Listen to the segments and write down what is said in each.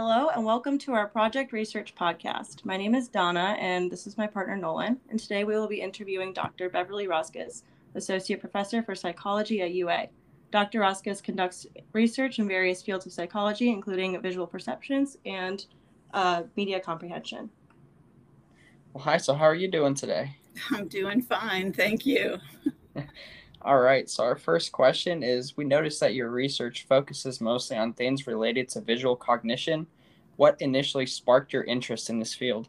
Hello, and welcome to our Project Research Podcast. My name is Donna, and this is my partner Nolan. And today we will be interviewing Dr. Beverly Roskos, Associate Professor for Psychology at UA. Dr. Roskos conducts research in various fields of psychology, including visual perceptions and uh, media comprehension. Well, hi. So, how are you doing today? I'm doing fine. Thank you. All right. So, our first question is We noticed that your research focuses mostly on things related to visual cognition. What initially sparked your interest in this field?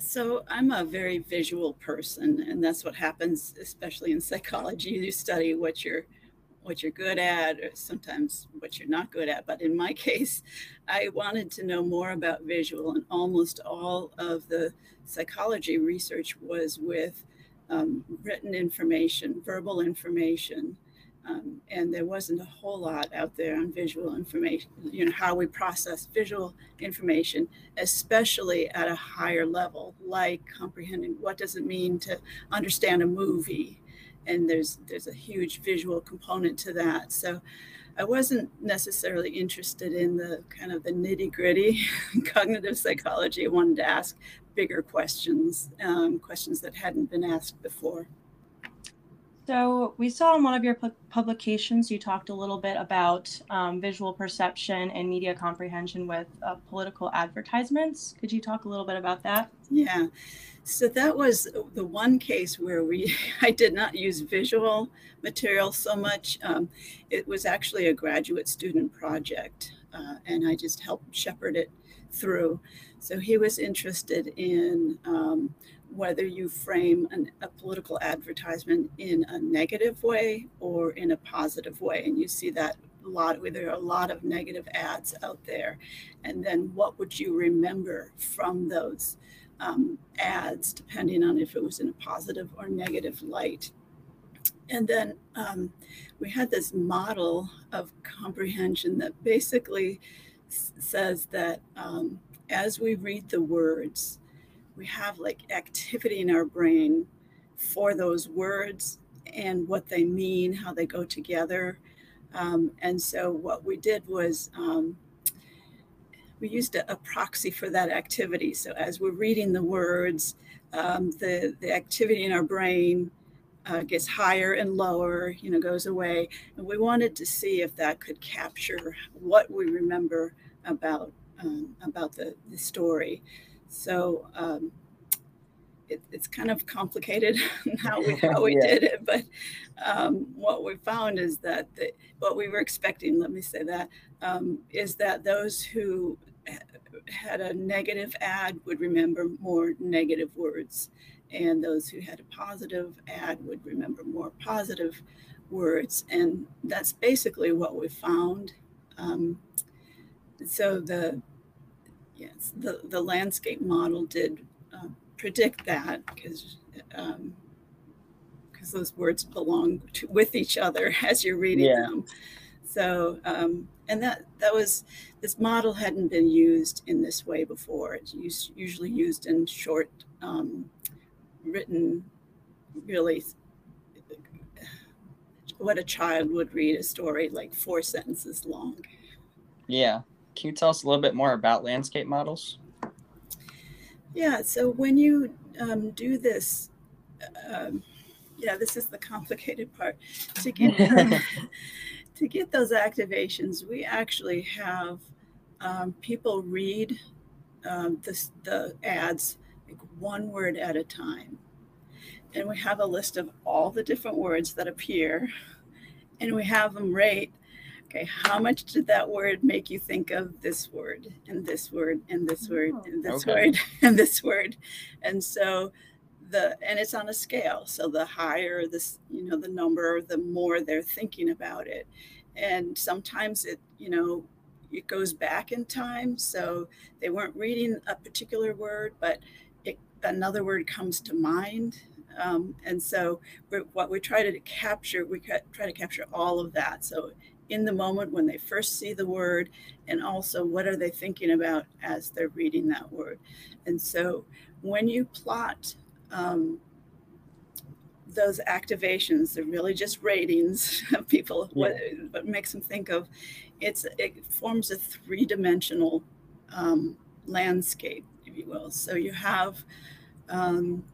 So, I'm a very visual person, and that's what happens, especially in psychology. You study what you're what you're good at or sometimes what you're not good at but in my case i wanted to know more about visual and almost all of the psychology research was with um, written information, verbal information, um, and there wasn't a whole lot out there on visual information, you know, how we process visual information, especially at a higher level, like comprehending what does it mean to understand a movie. And there's there's a huge visual component to that. So I wasn't necessarily interested in the kind of the nitty gritty cognitive psychology. I wanted to ask bigger questions, um, questions that hadn't been asked before. So we saw in one of your pu- publications, you talked a little bit about um, visual perception and media comprehension with uh, political advertisements. Could you talk a little bit about that? Yeah. So that was the one case where we I did not use visual material so much. Um, it was actually a graduate student project, uh, and I just helped shepherd it through. So he was interested in um, whether you frame an, a political advertisement in a negative way or in a positive way, and you see that a lot where there are a lot of negative ads out there, and then what would you remember from those? um, ads, depending on if it was in a positive or negative light. And then um, we had this model of comprehension that basically says that um, as we read the words, we have like activity in our brain for those words and what they mean, how they go together. Um, and so what we did was um, we used a, a, proxy for that activity. So as we're reading the words, um, the the activity in our brain uh, gets higher and lower, you know, goes away, and we wanted to see if that could capture what we remember about um, about the, the story. So um, it, it's kind of complicated how we how we yeah. did it, but um, what we found is that the, what we were expecting, let me say that, um, is that those who had a negative ad would remember more negative words, and those who had a positive ad would remember more positive words. And that's basically what we found. Um, so the yes, the, the landscape model did uh, predict that because um, because those words belong to, with each other as you're reading yeah. them. So um, and that that was this model hadn't been used in this way before. It's used, usually used in short, um, written, really what a child would read a story like four sentences long. Yeah. Can you tell us a little bit more about landscape models? Yeah. So when you um, do this, um, yeah, this is the complicated part. To get to get those activations, we actually have um, people read um, this, the ads one word at a time. And we have a list of all the different words that appear, and we have them rate okay, how much did that word make you think of this word, and this word, and this word, oh. and this okay. word, and this word? And so the and it's on a scale so the higher this you know the number the more they're thinking about it and sometimes it you know it goes back in time so they weren't reading a particular word but it, another word comes to mind. Um, and so what we try to capture we try to capture all of that. So in the moment when they first see the word and also what are they thinking about as they're reading that word. And so when you plot um, those activations they're really just ratings of people yeah. what, what makes them think of it's it forms a three-dimensional um, landscape, if you will. So you have um,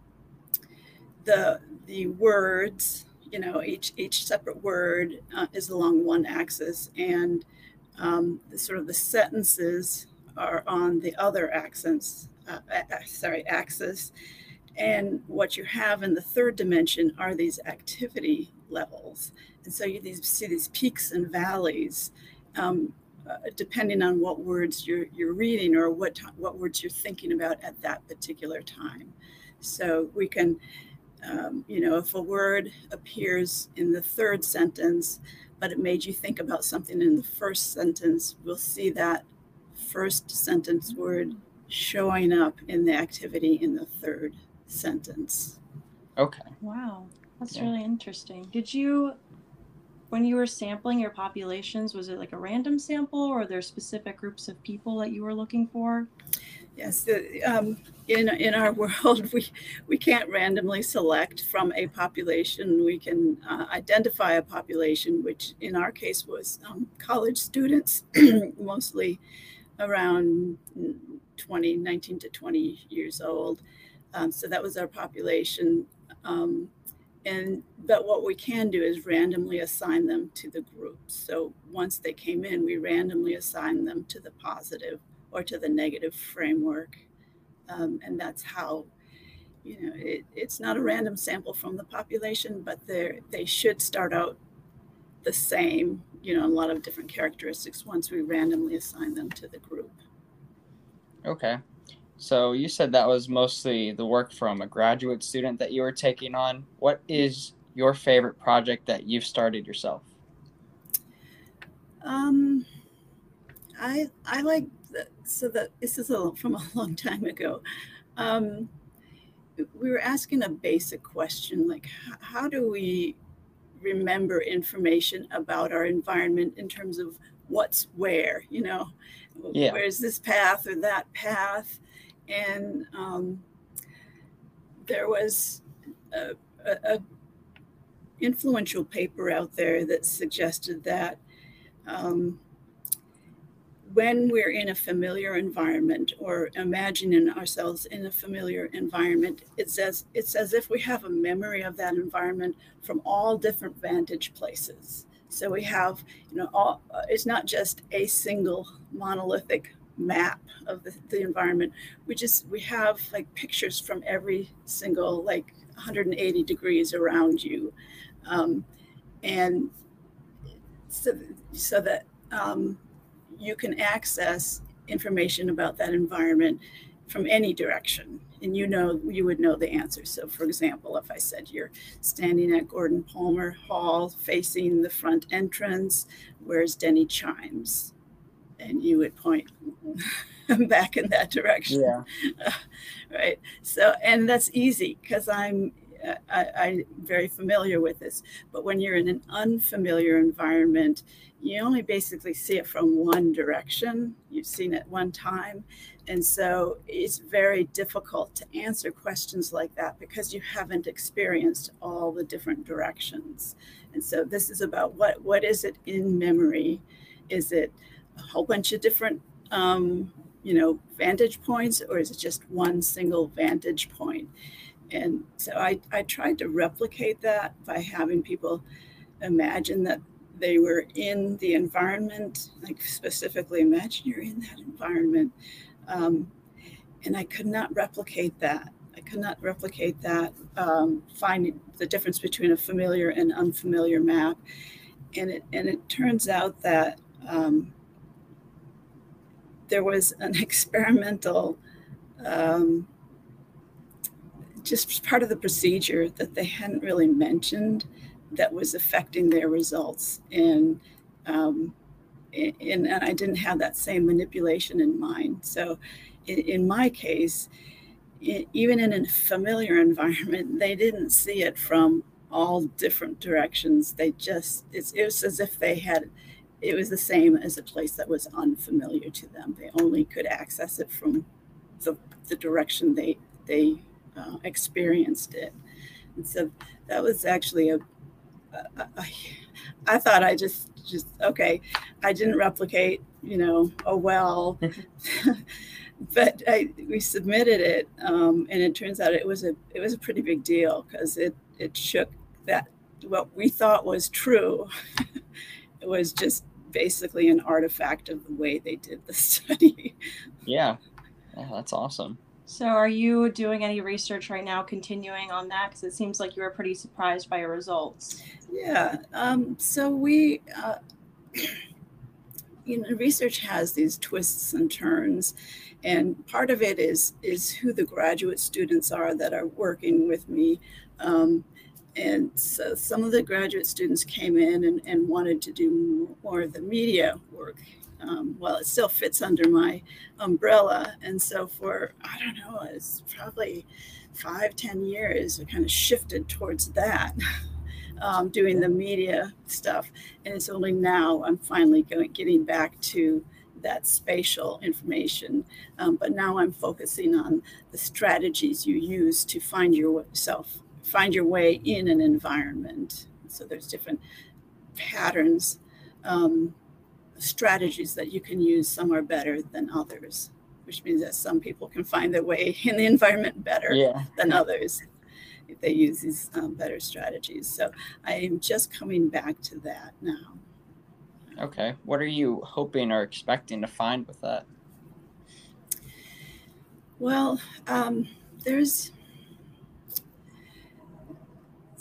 the the words, you know, each each separate word uh, is along one axis, and um, the sort of the sentences are on the other axis. Uh, sorry, axis. And what you have in the third dimension are these activity levels. And so you these, see these peaks and valleys um, uh, depending on what words you're, you're reading or what, what words you're thinking about at that particular time. So we can, um, you know, if a word appears in the third sentence, but it made you think about something in the first sentence, we'll see that first sentence word showing up in the activity in the third sentence. Okay. Wow. That's yeah. really interesting. Did you when you were sampling your populations, was it like a random sample or are there specific groups of people that you were looking for? Yes, um, in, in our world, we, we can't randomly select from a population. We can uh, identify a population, which in our case was um, college students, mostly around 20, 19 to 20 years old. Um, so that was our population. And but what we can do is randomly assign them to the groups. So once they came in, we randomly assign them to the positive or to the negative framework. Um, and that's how, you know, it, it's not a random sample from the population, but they they should start out the same, you know, a lot of different characteristics once we randomly assign them to the group. Okay. So you said that was mostly the work from a graduate student that you were taking on. What is your favorite project that you've started yourself? Um, I I like the, so that this is a, from a long time ago. Um, we were asking a basic question like how do we remember information about our environment in terms of what's where you know yeah. where's this path or that path and um, there was a, a, a, influential paper out there that suggested that um, when we're in a familiar environment or imagining ourselves in a familiar environment, it's as it's as if we have a memory of that environment from all different vantage places. So we have, you know, all, it's not just a single monolithic map of the, the environment. We just we have like pictures from every single like 180 degrees around you, um, and so so that um, you can access information about that environment from any direction. And you know you would know the answer. So for example if i said you're standing at gordon palmer hall facing the front entrance where's denny chimes and you would point back in that direction. Yeah. Uh, right. So, and that's easy because I'm uh, I, am very familiar with this. But when you're in an unfamiliar environment, you only basically see it from one direction. You've seen it one time. And so it's very difficult to answer questions like that because you haven't experienced all the different directions. And so this is about what what is it in memory? Is it a whole bunch of different um, you know vantage points or is it just one single vantage point? And so I, I tried to replicate that by having people imagine that they were in the environment like specifically imagine you're in that environment. Um, and i could not replicate that. I could not replicate that um, finding the difference between a familiar and unfamiliar map. And it and it turns out that um, there was an experimental, um, just part of the procedure that they hadn't really mentioned that was affecting their results. And, um, and, and I didn't have that same manipulation in mind. So in, in my case, even in a familiar environment, they didn't see it from all different directions. They just, it's, it was as if they had it was the same as a place that was unfamiliar to them. They only could access it from the, the direction they they uh, experienced it, and so that was actually a, a, a. I thought I just just okay. I didn't replicate. you know, oh well. but I, we submitted it, um, and it turns out it was a it was a pretty big deal because it it shook that what we thought was true. it was just basically an artifact of the way they did the study. Yeah, yeah that's awesome. So, are you doing any research right now, continuing on that? Because it seems like you were pretty surprised by your results. Yeah. Um, so we. Uh, you know, research has these twists and turns, and part of it is is who the graduate students are that are working with me. Um, and so some of the graduate students came in and, and wanted to do more of the media work. Um, well, it still fits under my umbrella. And so for, I don't know, it's probably five, ten years, I kind of shifted towards that. um, doing the media stuff. And it's only now I'm finally going, getting back to that spatial information. Um, but now I'm focusing on the strategies you use to find yourself, find your way in an environment. So there's different patterns, um, strategies that you can use. Some are better than others, which means that some people can find their way in the environment better yeah. than others if they use these um, better strategies. So I am just coming back to that now. Okay. What are you hoping or expecting to find with that? Well, um, there's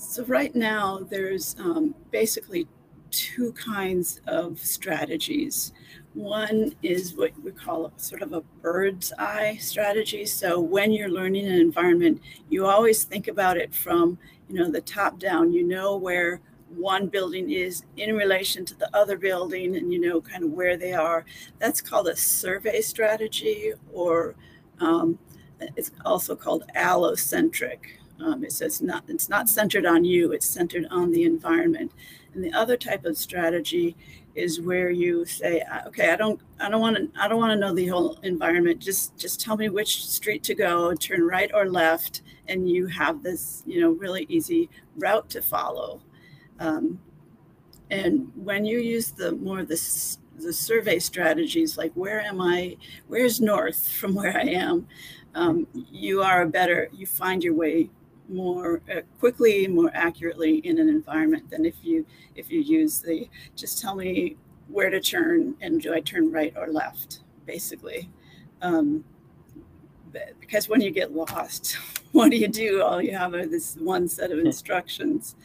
so right now there's um, basically two kinds of strategies. One is what we call sort of a bird's eye strategy. So when you're learning an environment, you always think about it from, you know, the top down. You know where one building is in relation to the other building and you know kind of where they are. That's called a survey strategy or um, it's also called allocentric. Um, it says not it's not centered on you, it's centered on the environment. And the other type of strategy is where you say, okay, I don't, I don't want to, I don't want to know the whole environment. Just, just tell me which street to go, turn right or left, and you have this, you know, really easy route to follow. Um, and when you use the more the the survey strategies, like where am I, where's north from where I am, um, you are a better, you find your way more uh, quickly, more accurately in an environment than if you if you use the just tell me where to turn and do I turn right or left, basically. Um, because when you get lost, what do you do? All you have are this one set of instructions.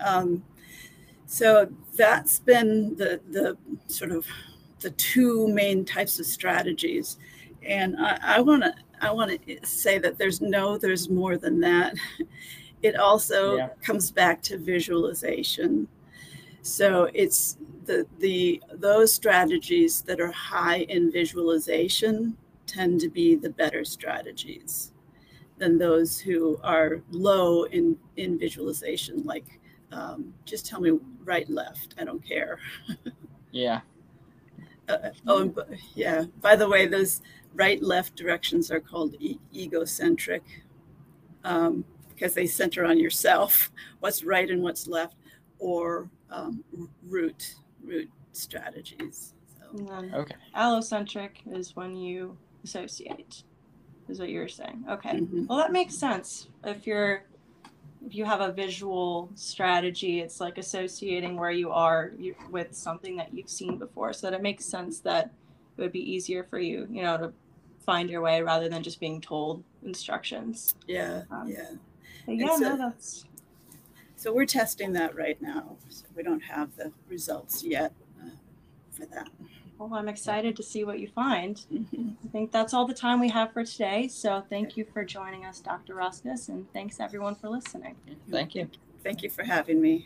Um, so that's been the the sort of the two main types of strategies, and I want to I want to say that there's no, there's more than that. It also yeah. comes back to visualization. So it's the the those strategies that are high in visualization tend to be the better strategies than those who are low in in visualization. Like, um, just tell me right, left. I don't care. yeah. Uh, oh, yeah. By the way, those right left directions are called e- egocentric um, because they center on yourself, what's right and what's left, or um, route route strategies. So. okay. Allocentric is when you associate, is what you were saying. Okay. Mm-hmm. Well, that makes sense. If you're if you have a visual strategy, it's like associating where you are with something that you've seen before. So that it makes sense that it would be easier for you, you know, to find your way rather than just being told instructions. Yeah, um, yeah. yeah, so, no, that's. So we're testing that right now. So we don't have the results yet uh, for that. Well, I'm excited to see what you find. Mm-hmm. I think that's all the time we have for today. So thank you for joining us, Dr. Roskos, and thanks everyone for listening. Thank you. Thank you for having me.